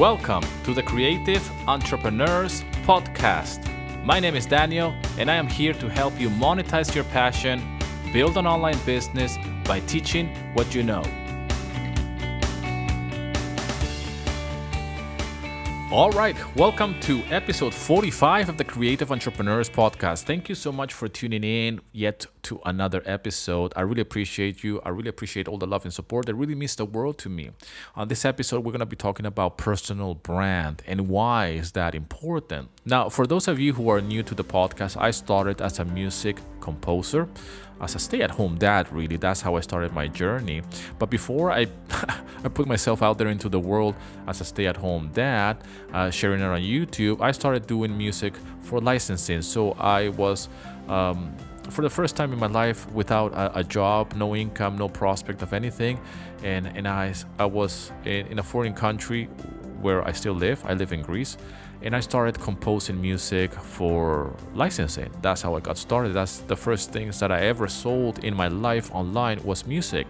Welcome to the Creative Entrepreneurs Podcast. My name is Daniel, and I am here to help you monetize your passion, build an online business by teaching what you know. All right, welcome to episode 45 of the Creative Entrepreneurs Podcast. Thank you so much for tuning in yet to another episode. I really appreciate you. I really appreciate all the love and support. That really means the world to me. On this episode, we're going to be talking about personal brand and why is that important. Now, for those of you who are new to the podcast, I started as a music composer as a stay-at-home dad really that's how i started my journey. But before i i put myself out there into the world as a stay-at-home dad uh, sharing it on youtube i started doing music for licensing. So i was um, for the first time in my life without a, a, job no income no prospect of anything. And and i i was in, in a foreign country where i still live i live in greece and I started composing music for licensing. That's how I got started. That's the first things that I ever sold in my life online was music,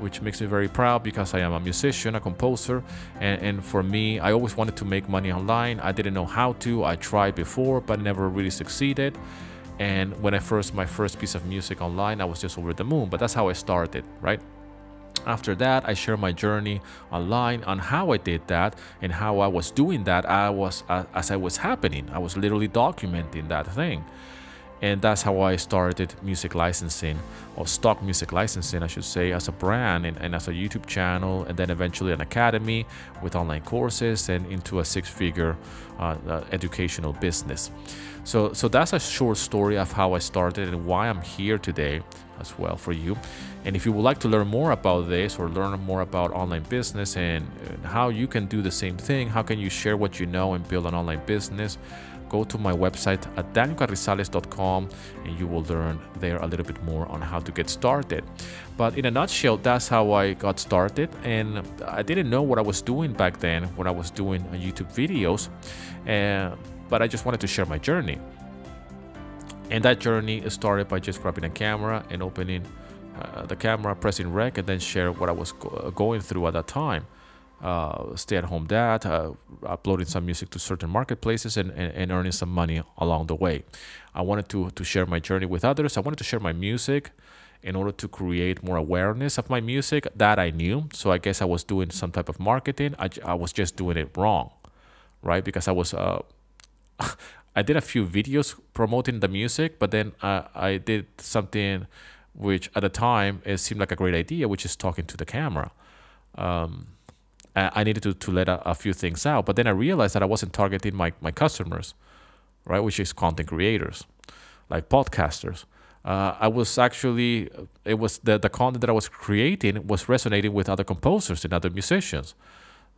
which makes me very proud because I am a musician, a composer, and, and for me, I always wanted to make money online. I didn't know how to. I tried before, but never really succeeded. And when I first my first piece of music online, I was just over the moon. But that's how I started, right? After that, I share my journey online on how I did that and how I was doing that. I was uh, as I was happening. I was literally documenting that thing. And that's how I started music licensing, or stock music licensing, I should say, as a brand and, and as a YouTube channel, and then eventually an academy with online courses and into a six figure uh, uh, educational business. So, so that's a short story of how I started and why I'm here today as well for you. And if you would like to learn more about this or learn more about online business and how you can do the same thing, how can you share what you know and build an online business, go to my website at danielcarrizalez.com and you will learn there a little bit more on how to get started. But in a nutshell, that's how I got started. And I didn't know what I was doing back then when I was doing YouTube videos, uh, but I just wanted to share my journey. And that journey started by just grabbing a camera and opening uh, the camera, pressing rec, and then share what I was go- uh, going through at that time. Uh, stay at home dad, uh, uploading some music to certain marketplaces, and, and, and, earning some money along the way. I wanted to, to share my journey with others. I wanted to share my music in order to create more awareness of my music that I knew. So I guess I was doing some type of marketing. I, I was just doing it wrong, right? Because I was. Uh, I did a few videos promoting the music, but then uh, I did something which at the time it seemed like a great idea, which is talking to the camera. Um, I needed to, to let a, a, few things out, but then I realized that I wasn't targeting my, my customers, right? Which is content creators, like podcasters. Uh, I was actually, it was the, the content that I was creating was resonating with other composers and other musicians.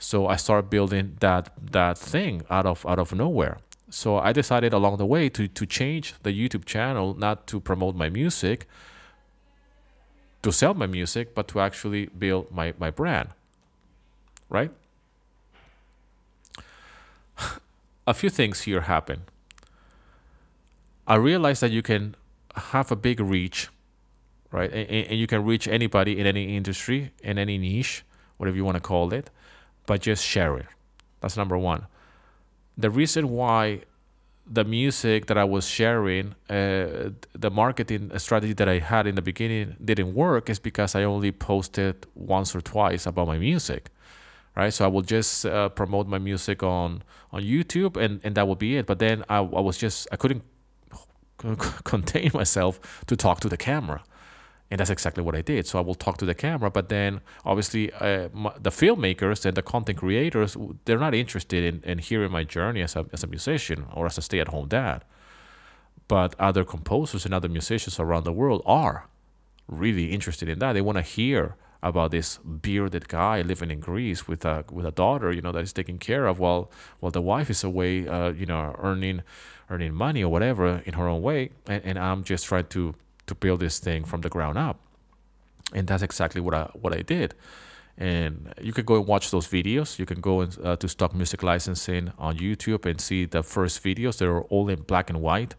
So I started building that that thing out of out of nowhere so I decided along the way to to change the YouTube channel not to promote my music, to sell my music, but to actually build my, my brand. Right? a few things here happen. I realized that you can have a big reach, right? And, and you can reach anybody in any industry, in any niche, whatever you want to call it, by just sharing. That's number one the reason why the music that I was sharing, uh, the marketing strategy that I had in the beginning didn't work is because I only posted once or twice about my music, right? So I will just uh, promote my music on on YouTube and and that would be it. But then I, I was just I couldn't contain myself to talk to the camera and that's exactly what I did. So I will talk to the camera, but then obviously uh, my, the filmmakers and the content creators they're not interested in, in hearing my journey as a as a musician or as a stay at home dad. But other composers and other musicians around the world are really interested in that. They want to hear about this bearded guy living in Greece with a with a daughter, you know, that is taken care of while while the wife is away, uh, you know, earning earning money or whatever in her own way, and, and I'm just trying to to build this thing from the ground up. And that's exactly what I what I did. And you can go and watch those videos. You can go and, uh, to Stock Music Licensing on YouTube and see the first videos. They're all in black and white.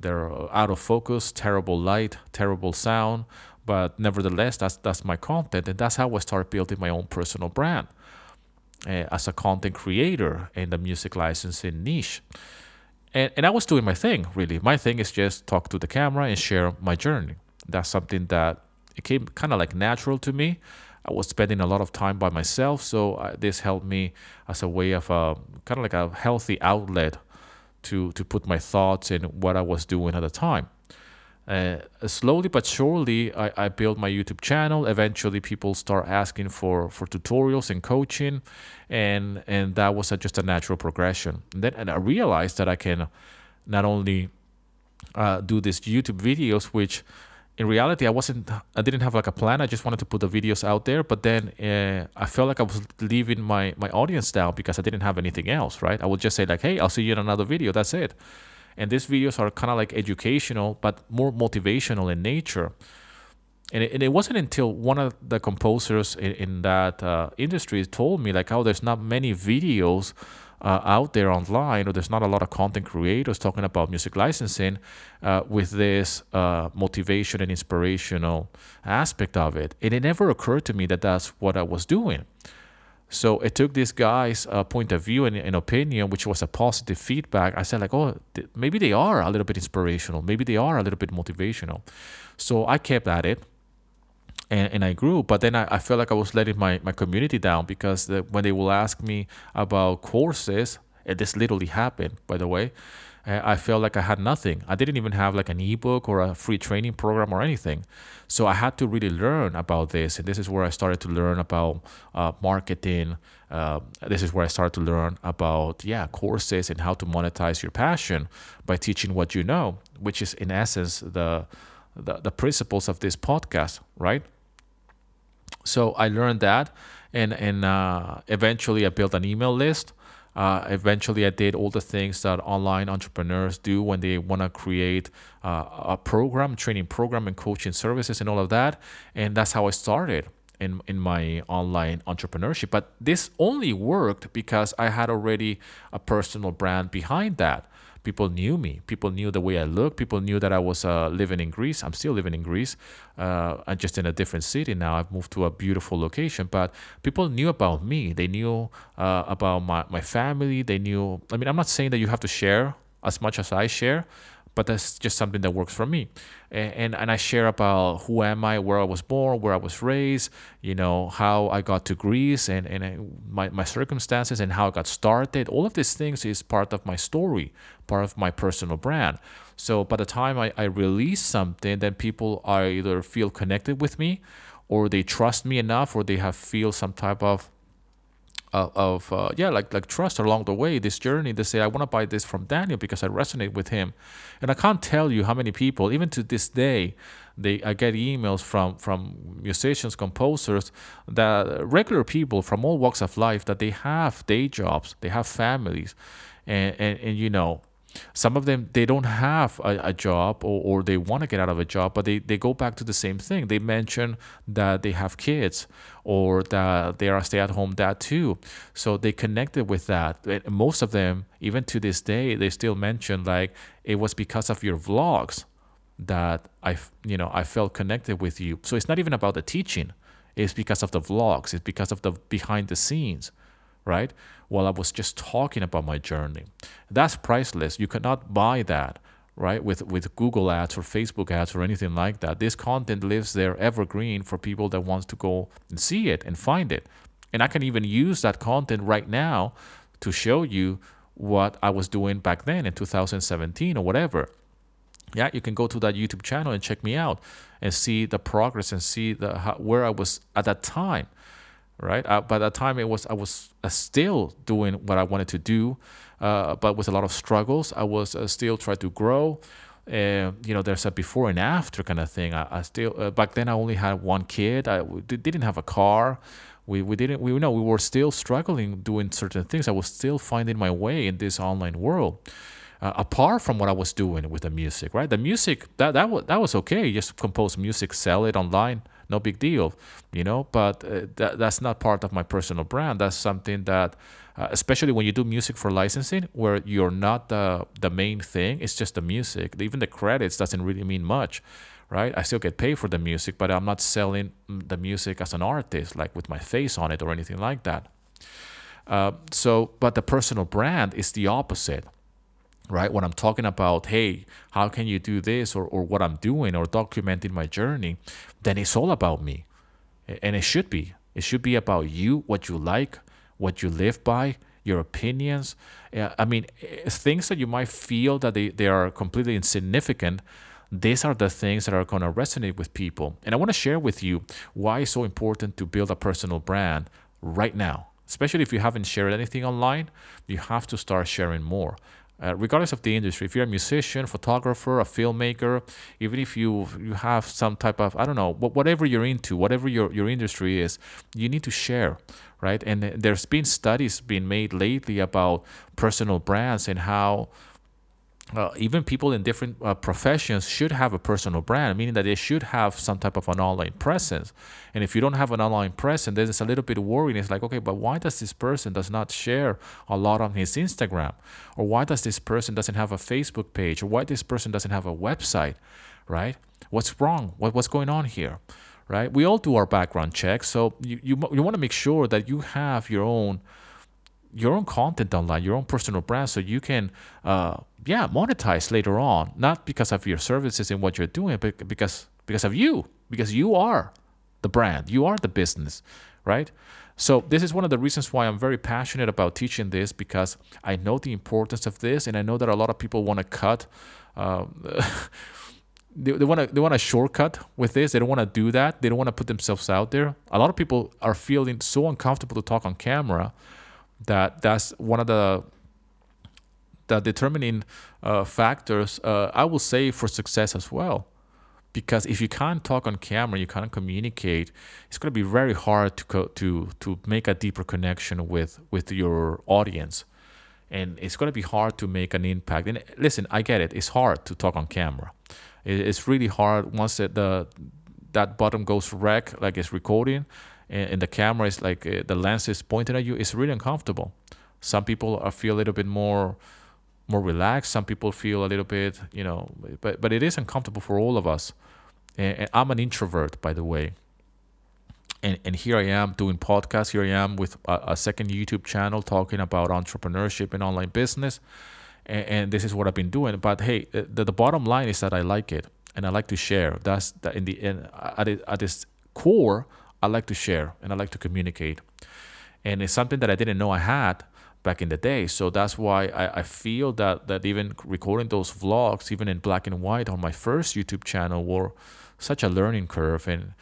They're out of focus, terrible light, terrible sound. But nevertheless, that's that's my content, and that's how I started building my own personal brand. uh, as a content creator in the music licensing niche. And, and I was doing my thing, really. My thing is just talk to the camera and share my journey. That's something that it came kind of like natural to me. I was spending a lot of time by myself, so uh, this helped me as a way of uh, kind of like a healthy outlet to to put my thoughts in what I was doing at the time. Uh, slowly but surely, I, I built my YouTube channel. Eventually, people start asking for, for tutorials and coaching, and and that was a, just a natural progression. And then and I realized that I can not only uh, do these YouTube videos, which in reality I wasn't, I didn't have like a plan. I just wanted to put the videos out there, but then uh, I felt like I was leaving my my audience down because I didn't have anything else. Right? I would just say like, hey, I'll see you in another video. That's it and these videos are kind of like educational, but more motivational in nature. And it, and it wasn't until one of the composers in, in that uh, industry told me, like, oh, there's not many videos uh, out there online, or there's not a lot of content creators talking about music licensing uh, with this uh, motivation and inspirational aspect of it. And it never occurred to me that that's what I was doing. So it took this guy's uh, point of view and, and, opinion, which was a positive feedback. I said like, oh, th- maybe they are a little bit inspirational. Maybe they are a little bit motivational. So I kept at it, and, and I grew. But then I, I felt like I was letting my, my community down because the, when they will ask me about courses, and this literally happened, by the way. I felt like I had nothing. I didn't even have like an ebook or a free training program or anything. So I had to really learn about this. And this is where I started to learn about uh, marketing. Uh, this is where I started to learn about, yeah, courses and how to monetize your passion by teaching what you know, which is in essence the, the, the principles of this podcast, right? So I learned that. And, and uh, eventually I built an email list uh, eventually, I did all the things that online entrepreneurs do when they want to create uh, a program, training program, and coaching services, and all of that. And that's how I started in in my online entrepreneurship. But this only worked because I had already a personal brand behind that people knew me. People knew the way I looked. People knew that I was uh, living in Greece. I'm still living in Greece. Uh, I'm just in a different city now. I've moved to a beautiful location. But people knew about me. They knew uh, about my, my family. They knew. I mean, I'm not saying that you have to share as much as I share, but that's just something that works for me. And, and, and I share about who am I, where I was born, where I was raised, you know, how I got to Greece and, and my, my circumstances and how I got started. All of these things is part of my story, part of my personal brand. So by the time I, I release something, then people either feel connected with me or they trust me enough or they have feel some type of uh, of uh, yeah like like trust along the way this journey. They say i want to buy this from daniel because i resonate with him. And i can't tell you how many people even to this day they i get emails from from musicians composers that regular people from all walks of life that they have day jobs they have families and and, and you know some of them they don't have a, a job or, or they want to get out of a job but they, they go back to the same thing. They mention that they have kids or that they are a stay-at-home dad too. So they connected with that. Most of them even to this day they still mention like it was because of your vlogs that i you know i felt connected with you. So it's not even about the teaching. It's because of the vlogs. It's because of the behind the scenes right? While I was just talking about my journey. That's priceless. You cannot buy that, right? With with Google ads or Facebook ads or anything like that. This content lives there evergreen for people that wants to go and see it and find it. And I can even use that content right now to show you what I was doing back then in 2017 or whatever. Yeah, you can go to that YouTube channel and check me out and see the progress and see the how, where I was at that time right? Uh, by that time, it was I was uh, still doing what I wanted to do, uh, but with a lot of struggles. I was uh, still trying to grow. And you know, there's a before and after kind of thing. I, I still uh, back then I only had one kid. I didn't have a car. We, we didn't we know we were still struggling doing certain things. I was still finding my way in this online world. Uh, apart from what I was doing with the music, right? The music that that was that was okay. Just compose music, sell it online no big deal, you know. But uh, that, that's not part of my personal brand. That's something that, uh, especially when you do music for licensing, where you're not the the main thing. It's just the music. Even the credits doesn't really mean much, right? I still get paid for the music, but I'm not selling the music as an artist, like with my face on it or anything like that. Uh, so, but the personal brand is the opposite right? When I'm talking about, hey, how can you do this or, or what I'm doing or documenting my journey, then it's all about me. And it should be. It should be about you, what you like, what you live by, your opinions. I mean, eh, things that you might feel that they, they are completely insignificant. These are the things that are going to resonate with people. And I want to share with you why it's so important to build a personal brand right now. Especially if you haven't shared anything online, you have to start sharing more uh, regardless of the industry, if you're a musician, photographer, a filmmaker, even if you you have some type of I don't know, whatever you're into, whatever your your industry is, you need to share, right? And there's been studies being made lately about personal brands and how uh, even people in different uh, professions should have a personal brand, meaning that they should have some type of an online presence. And if you don't have an online presence, then it's a little bit worrying. It's like, okay, but why does this person does not share a lot on his Instagram, or why does this person doesn't have a Facebook page, or why this person doesn't have a website, right? What's wrong? What, what's going on here, right? We all do our background checks, so you you, you want to make sure that you have your own your own content online, your own personal brand, so you can, uh, yeah, monetize later on. Not because of your services and what you're doing, but because because of you, because you are the brand, you are the business, right? So this is one of the reasons why I'm very passionate about teaching this because I know the importance of this, and I know that a lot of people want to cut. They, they want to they want a shortcut with this. They don't want to do that. They don't want to put themselves out there. A lot of people are feeling so uncomfortable to talk on camera that that's one of the the determining uh, factors uh, I will say for success as well. Because if you can't talk on camera, you can't communicate. It's going to be very hard to co- to to make a deeper connection with with your audience, and it's going to be hard to make an impact. And listen, I get it. It's hard to talk on camera. It's really hard once the that button goes rec, like it's recording and, and the camera is like uh, the lens is pointing at you, it's really uncomfortable. Some people feel a little bit more more relaxed. Some people feel a little bit, you know, but but it is uncomfortable for all of us. And, and I'm an introvert, by the way. And, and here I am doing podcasts. Here I am with a, a second YouTube channel talking about entrepreneurship and online business. And, and, this is what I've been doing. But hey, the, the bottom line is that I like it and I like to share. That's that in the end, at, at its core, I like to share and I like to communicate. And it's something that I didn't know I had back in the day. So that's why I, I feel that that even recording those vlogs, even in black and white on my first YouTube channel, were such a learning curve. And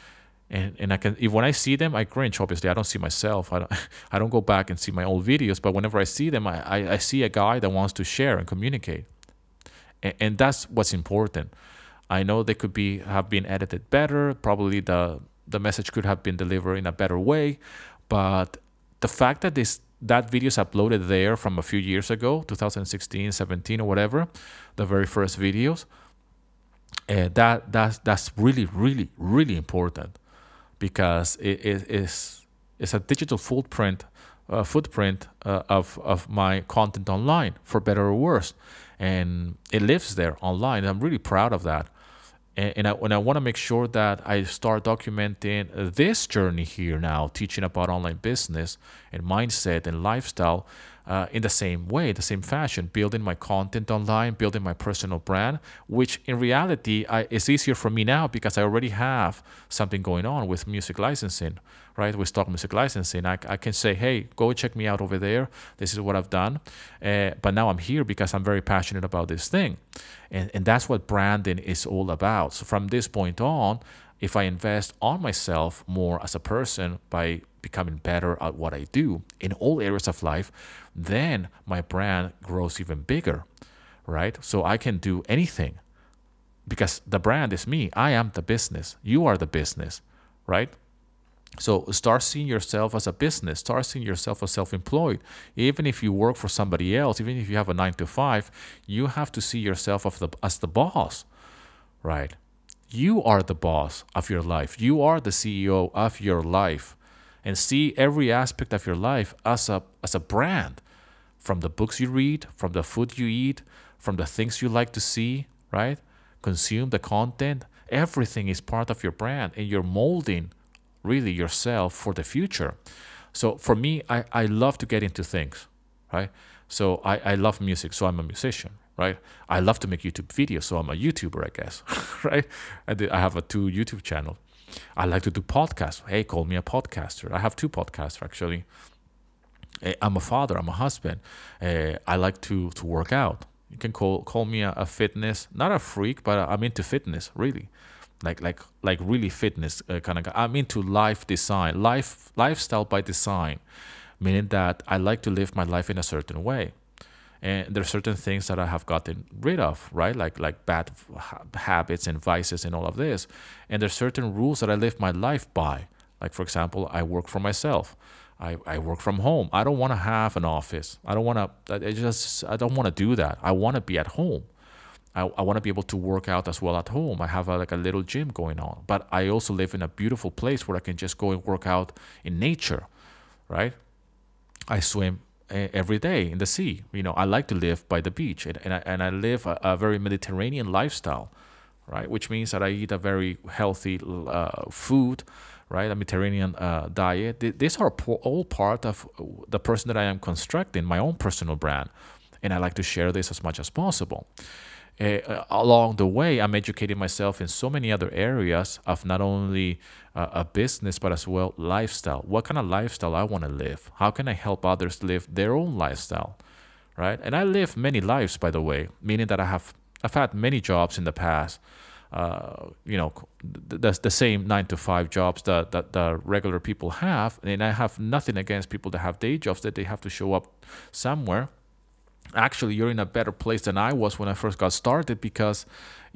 and and I can if when I see them, I cringe. Obviously, I don't see myself. I don't I don't go back and see my old videos. But whenever I see them, I I, I see a guy that wants to share and communicate. And, and that's what's important. I know they could be have been edited better. Probably the the message could have been delivered in a better way. But the fact that this that video is uploaded there from a few years ago, 2016, 17, or whatever, the very first videos, uh, that that's that's really, really, really important because it is it's a digital footprint uh, footprint uh, of of my content online, for better or worse, and it lives there online. I'm really proud of that and, I, and I want to make sure that I start documenting this journey here now, teaching about online business and mindset and lifestyle uh, in the same way, the same fashion, building my content online, building my personal brand, which in reality I, is easier for me now because I already have something going on with music licensing, right? With stock music licensing. I, I can say, hey, go check me out over there. This is what I've done. Uh, but now I'm here because I'm very passionate about this thing. And, and that's what branding is all about. So from this point on, if I invest on myself more as a person by becoming better at what I do in all areas of life, then my brand grows even bigger, right? So I can do anything because the brand is me. I am the business. You are the business, right? So start seeing yourself as a business. Start seeing yourself as self-employed. Even if you work for somebody else, even if you have a nine to five, you have to see yourself as the, as the boss, right? You are the boss of your life. You are the CEO of your life. And see every aspect of your life as a, as a brand from the books you read, from the food you eat, from the things you like to see, right? Consume the content. Everything is part of your brand and you're molding really yourself for the future. So for me, I, I love to get into things, right? So I, I love music, so I'm a musician, right? I love to make YouTube videos, so I'm a YouTuber, I guess, right? I, I have a two YouTube channel. I like to do podcasts. Hey, call me a podcaster. I have two podcasts actually. I'm a father. I'm a husband. Uh, I like to to work out. You can call call me a, a, fitness, not a freak, but I'm into fitness really, like like like really fitness uh, kind of. Guy. I'm into life design, life lifestyle by design, meaning that I like to live my life in a certain way and there are certain things that I have gotten rid of, right? Like like bad habits and vices and all of this. And there's certain rules that I live my life by. Like for example, I work for myself. I, I work from home. I don't want to have an office. I don't want to. I just I don't want to do that. I want to be at home. I, I want to be able to work out as well at home. I have a, like a little gym going on, but I also live in a beautiful place where I can just go and work out in nature, right? I swim every day in the sea. You know, I like to live by the beach, and, and I and I live a, a very Mediterranean lifestyle, right? Which means that I eat a very healthy uh, food, right? A Mediterranean uh, diet. These are all part of the person that I am constructing, my own personal brand, and I like to share this as much as possible uh, along the way, I'm educating myself in so many other areas of not only uh, a business but as well lifestyle. What kind of lifestyle I want to live? How can I help others live their own lifestyle? Right? And I live many lives, by the way, meaning that I have I've had many jobs in the past. Uh, you know, the, the same nine to five jobs that, that the regular people have. And I have nothing against people that have day jobs that they have to show up somewhere actually you're in a better place than I was when I first got started because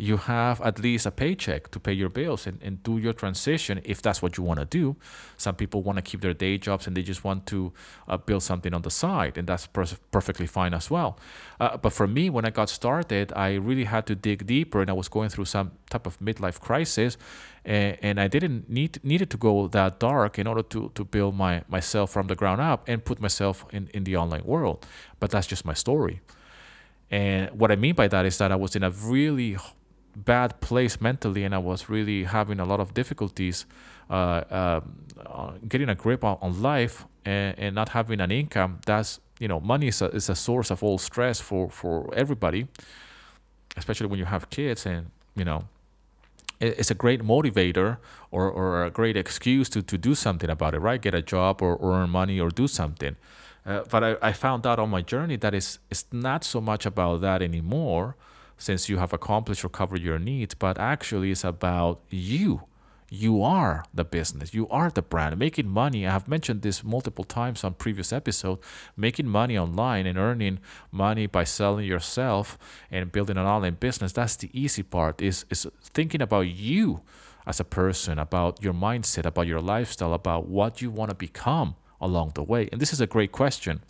you have at least a paycheck to pay your bills and, and do your transition if that's what you want to do. Some people want to keep their day jobs and they just want to uh, build something on the side, and that's per- perfectly fine as well. Uh, but for me, when I got started, I really had to dig deeper and I was going through some type of midlife crisis. And, I didn't need needed to go that dark in order to, to build my myself from the ground up and put myself in, in the online world. But that's just my story. And what I mean by that is that I was in a really bad place mentally and I was really having a lot of difficulties uh, um, uh, getting a grip on, on life and, and, not having an income, that's, you know, money is a, is a source of all stress for, for everybody, especially when you have kids and, you know, it's a great motivator or, or a great excuse to, to do something about it, right? Get a job or, earn money or do something. Uh, but I, I found out on my journey that it's, it's not so much about that anymore since you have accomplished or covered your needs, but actually it's about you. You are the business. You are the brand. Making money, I have mentioned this multiple times on previous episodes, making money online and earning money by selling yourself and building an online business, that's the easy part is is thinking about you as a person, about your mindset, about your lifestyle, about what you want to become along the way. And this is a great question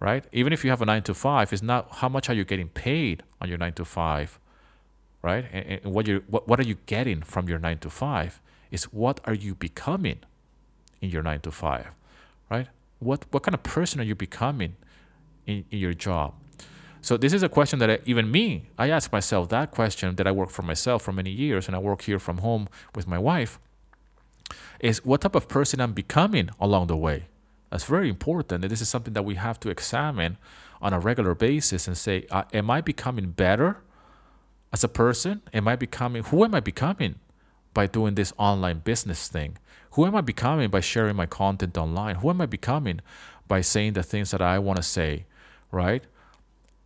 right? Even if you have a nine to five, it's not how much are you getting paid on your nine to five, right? And, and what you what, what are you getting from your nine to five is what are you becoming in your nine to five, right? What what kind of person are you becoming in, in your job? So this is a question that I, even me, I ask myself that question that I work for myself for many years and I work here from home with my wife is what type of person I'm becoming along the way that's very important. And this is something that we have to examine on a regular basis and say, uh, am I becoming better as a person? Am I becoming, who am I becoming by doing this online business thing? Who am I becoming by sharing my content online? Who am I becoming by saying the things that I want to say, right?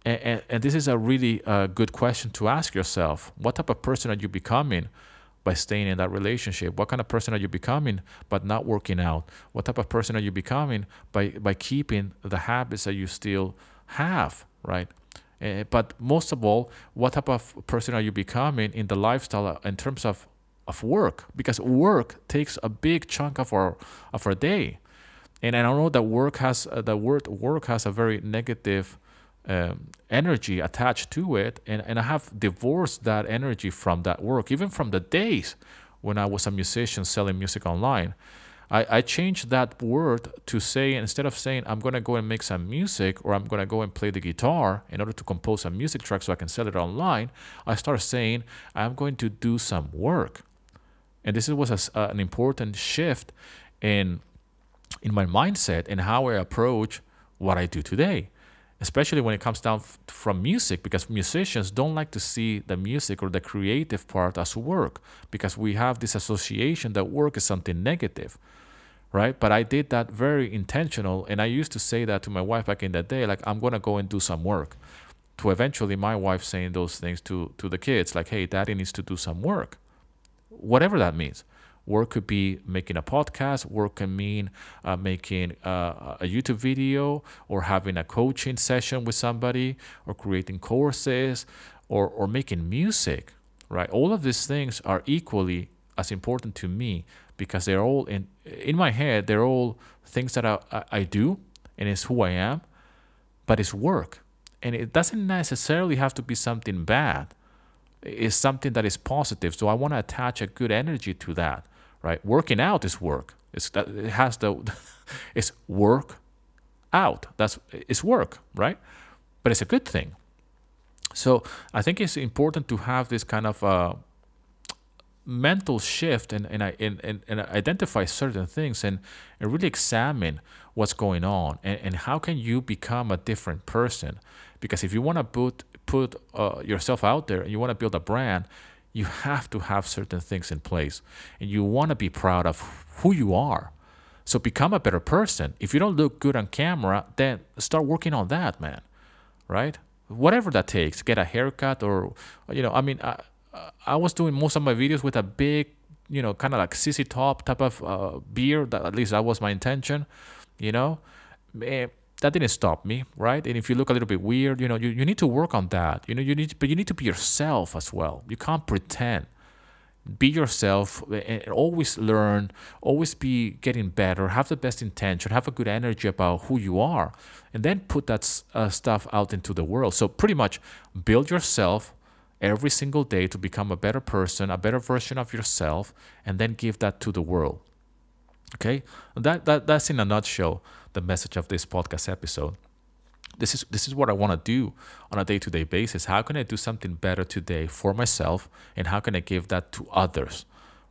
And, and, and, this is a really uh, good question to ask yourself. What type of person are you becoming by staying in that relationship? What kind of person are you becoming but not working out? What type of person are you becoming by by keeping the habits that you still have, right? Uh, but most of all, what type of person are you becoming in the lifestyle uh, in terms of of work? Because work takes a big chunk of our of our day, and I know that work has uh, the word work has a very negative um, energy attached to it. And, and i have divorced that energy from that work even from the days when i was a musician selling music online i, I changed that word to say instead of saying i'm going to go and make some music or i'm going to go and play the guitar in order to compose a music track so i can sell it online i started saying i'm going to do some work. And this was a, uh, an important shift in in my mindset and how I approach what I do today, especially when it comes down f- from music, because musicians don't like to see the music or the creative part as work because we have this association that work is something negative. Right, but I did that very intentional, and I used to say that to my wife back in the day, like I'm gonna go and do some work. To eventually, my wife saying those things to to the kids, like, "Hey, daddy needs to do some work," whatever that means. Work could be making a podcast. Work can mean uh, making uh, a YouTube video or having a coaching session with somebody or creating courses or, or making music, right? All of these things are equally as important to me because they're all in in my head. They're all things that I, I do and it's who I am, but it's work. And it doesn't necessarily have to be something bad. It's something that is positive. So I want to attach a good energy to that right? Working out is work. It's it has the it's work out. That's it's work, right? But it's a good thing. So I think it's important to have this kind of uh, mental shift and and, and, and, and identify certain things and, and really examine what's going on and, and how can you become a different person because if you want to put put uh, yourself out there and you want to build a brand you have to have certain things in place and you want to be proud of who you are. So become a better person. If you don't look good on camera, then start working on that, man. Right? Whatever that takes, get a haircut or, you know, I mean, I, I was doing most of my videos with a big, you know, kind of like ZZ Top type of uh, beard. That, at least that was my intention, you know. That didn't stop me, right? And if you look a little bit weird, you know, you, you need to work on that. You know, you need, but you need to be yourself as well. You can't pretend. Be yourself and always learn, always be getting better, have the best intention, have a good energy about who you are, and then put that uh, stuff out into the world. So, pretty much build yourself every single day to become a better person, a better version of yourself, and then give that to the world. Okay, that, that that's in a nutshell the message of this podcast episode. This is this is what I want to do on a day-to-day basis. How can I do something better today for myself and how can I give that to others,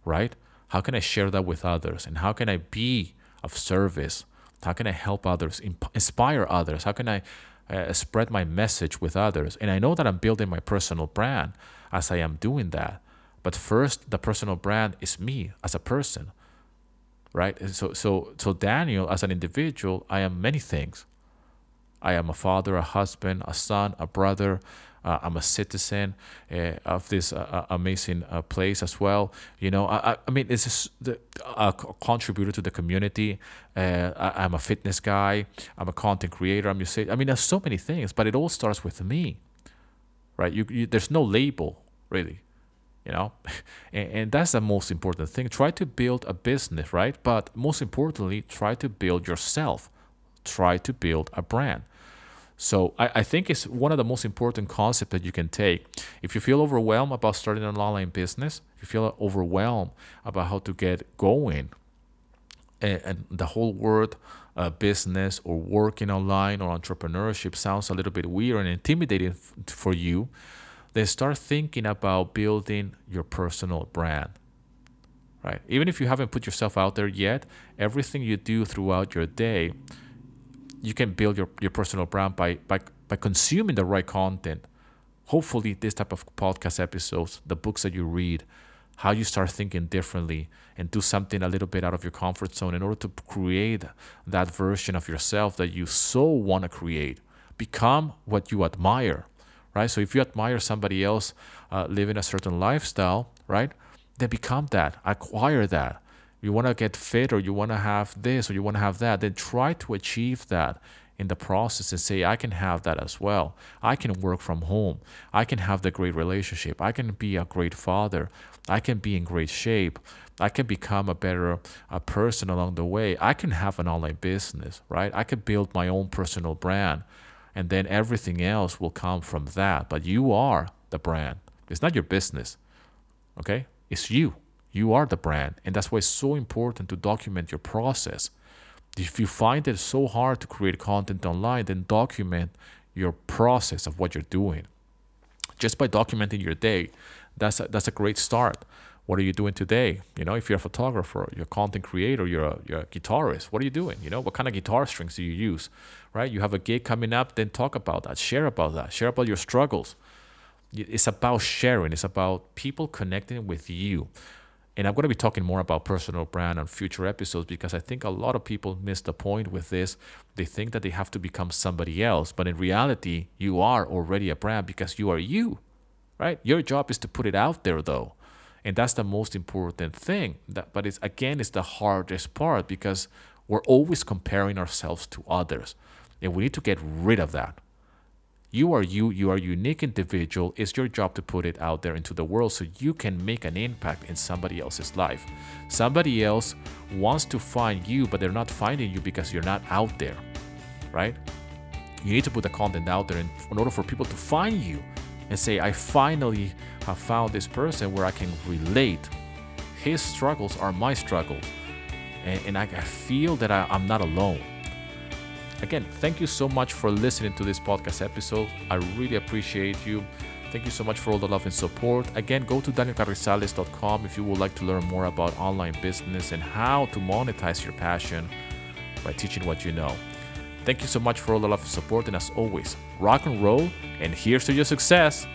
right? How can I share that with others and how can I be of service? How can I help others, inspire others? How can I uh, spread my message with others? And I know that I'm building my personal brand as I am doing that. But first, the personal brand is me as a person right? so, so, so Daniel, as an individual, I am many things. I am a father, a husband, a son, a brother. Uh, I'm a citizen uh, of this uh, uh amazing uh, place as well. You know, I, I mean, it's just the, a contributor to the community. Uh, I, am a fitness guy. I'm a content creator. I'm say, I mean, there's so many things, but it all starts with me, right? You, you there's no label really you know? And, and, that's the most important thing. Try to build a business right? But most importantly try to build yourself. Try to build a brand. So I, I think it's one of the most important concepts that you can take. If you feel overwhelmed about starting an online business if you feel overwhelmed about how to get going and, and the whole word uh, business or working online or entrepreneurship sounds a little bit weird and intimidating f- for you then start thinking about building your personal brand. Right? Even if you haven't put yourself out there yet, everything you do throughout your day, you can build your, your personal brand by, by by consuming the right content. Hopefully, this type of podcast episodes, the books that you read, how you start thinking differently and do something a little bit out of your comfort zone in order to create that version of yourself that you so want to create. Become what you admire right? So if you admire somebody else uh, living a certain lifestyle, right, then become that, acquire that. You want to get fit or you want to have this or you want to have that, then try to achieve that in the process and say, I can have that as well. I can work from home. I can have the great relationship. I can be a great father. I can be in great shape. I can become a better uh, person along the way. I can have an online business, right? I can build my own personal brand and then everything else will come from that. But you are the brand. It's not your business. Okay? It's you. You are the brand. And that's why it's so important to document your process. If you find it so hard to create content online, then document your process of what you're doing. Just by documenting your day, that's a, that's a great start. What are you doing today? You know, if you're a photographer, you're a content creator, you're a, you're a guitarist, what are you doing? You know, what kind of guitar strings do you use? Right? You have a gig coming up, then talk about that, share about that, share about your struggles. It's about sharing, it's about people connecting with you. And I'm going to be talking more about personal brand on future episodes because I think a lot of people miss the point with this. They think that they have to become somebody else, but in reality, you are already a brand because you are you, right? Your job is to put it out there though and that's the most important thing. That, but it's again it's the hardest part because we're always comparing ourselves to others. And we need to get rid of that. You are you you are a unique individual. It's your job to put it out there into the world so you can make an impact in somebody else's life. Somebody else wants to find you but they're not finding you because you're not out there right? You need to put the content out there in, in order for people to find you and say, I finally have found this person where I can relate. His struggles are my struggles. And, and I, feel that I, I'm not alone. Again, thank you so much for listening to this podcast episode. I really appreciate you. Thank you so much for all the love and support. Again, go to danielcarrizalez.com if you would like to learn more about online business and how to monetize your passion by teaching what you know. Thank you so much for all the love and support. And as always, rock and roll, and here's to your success.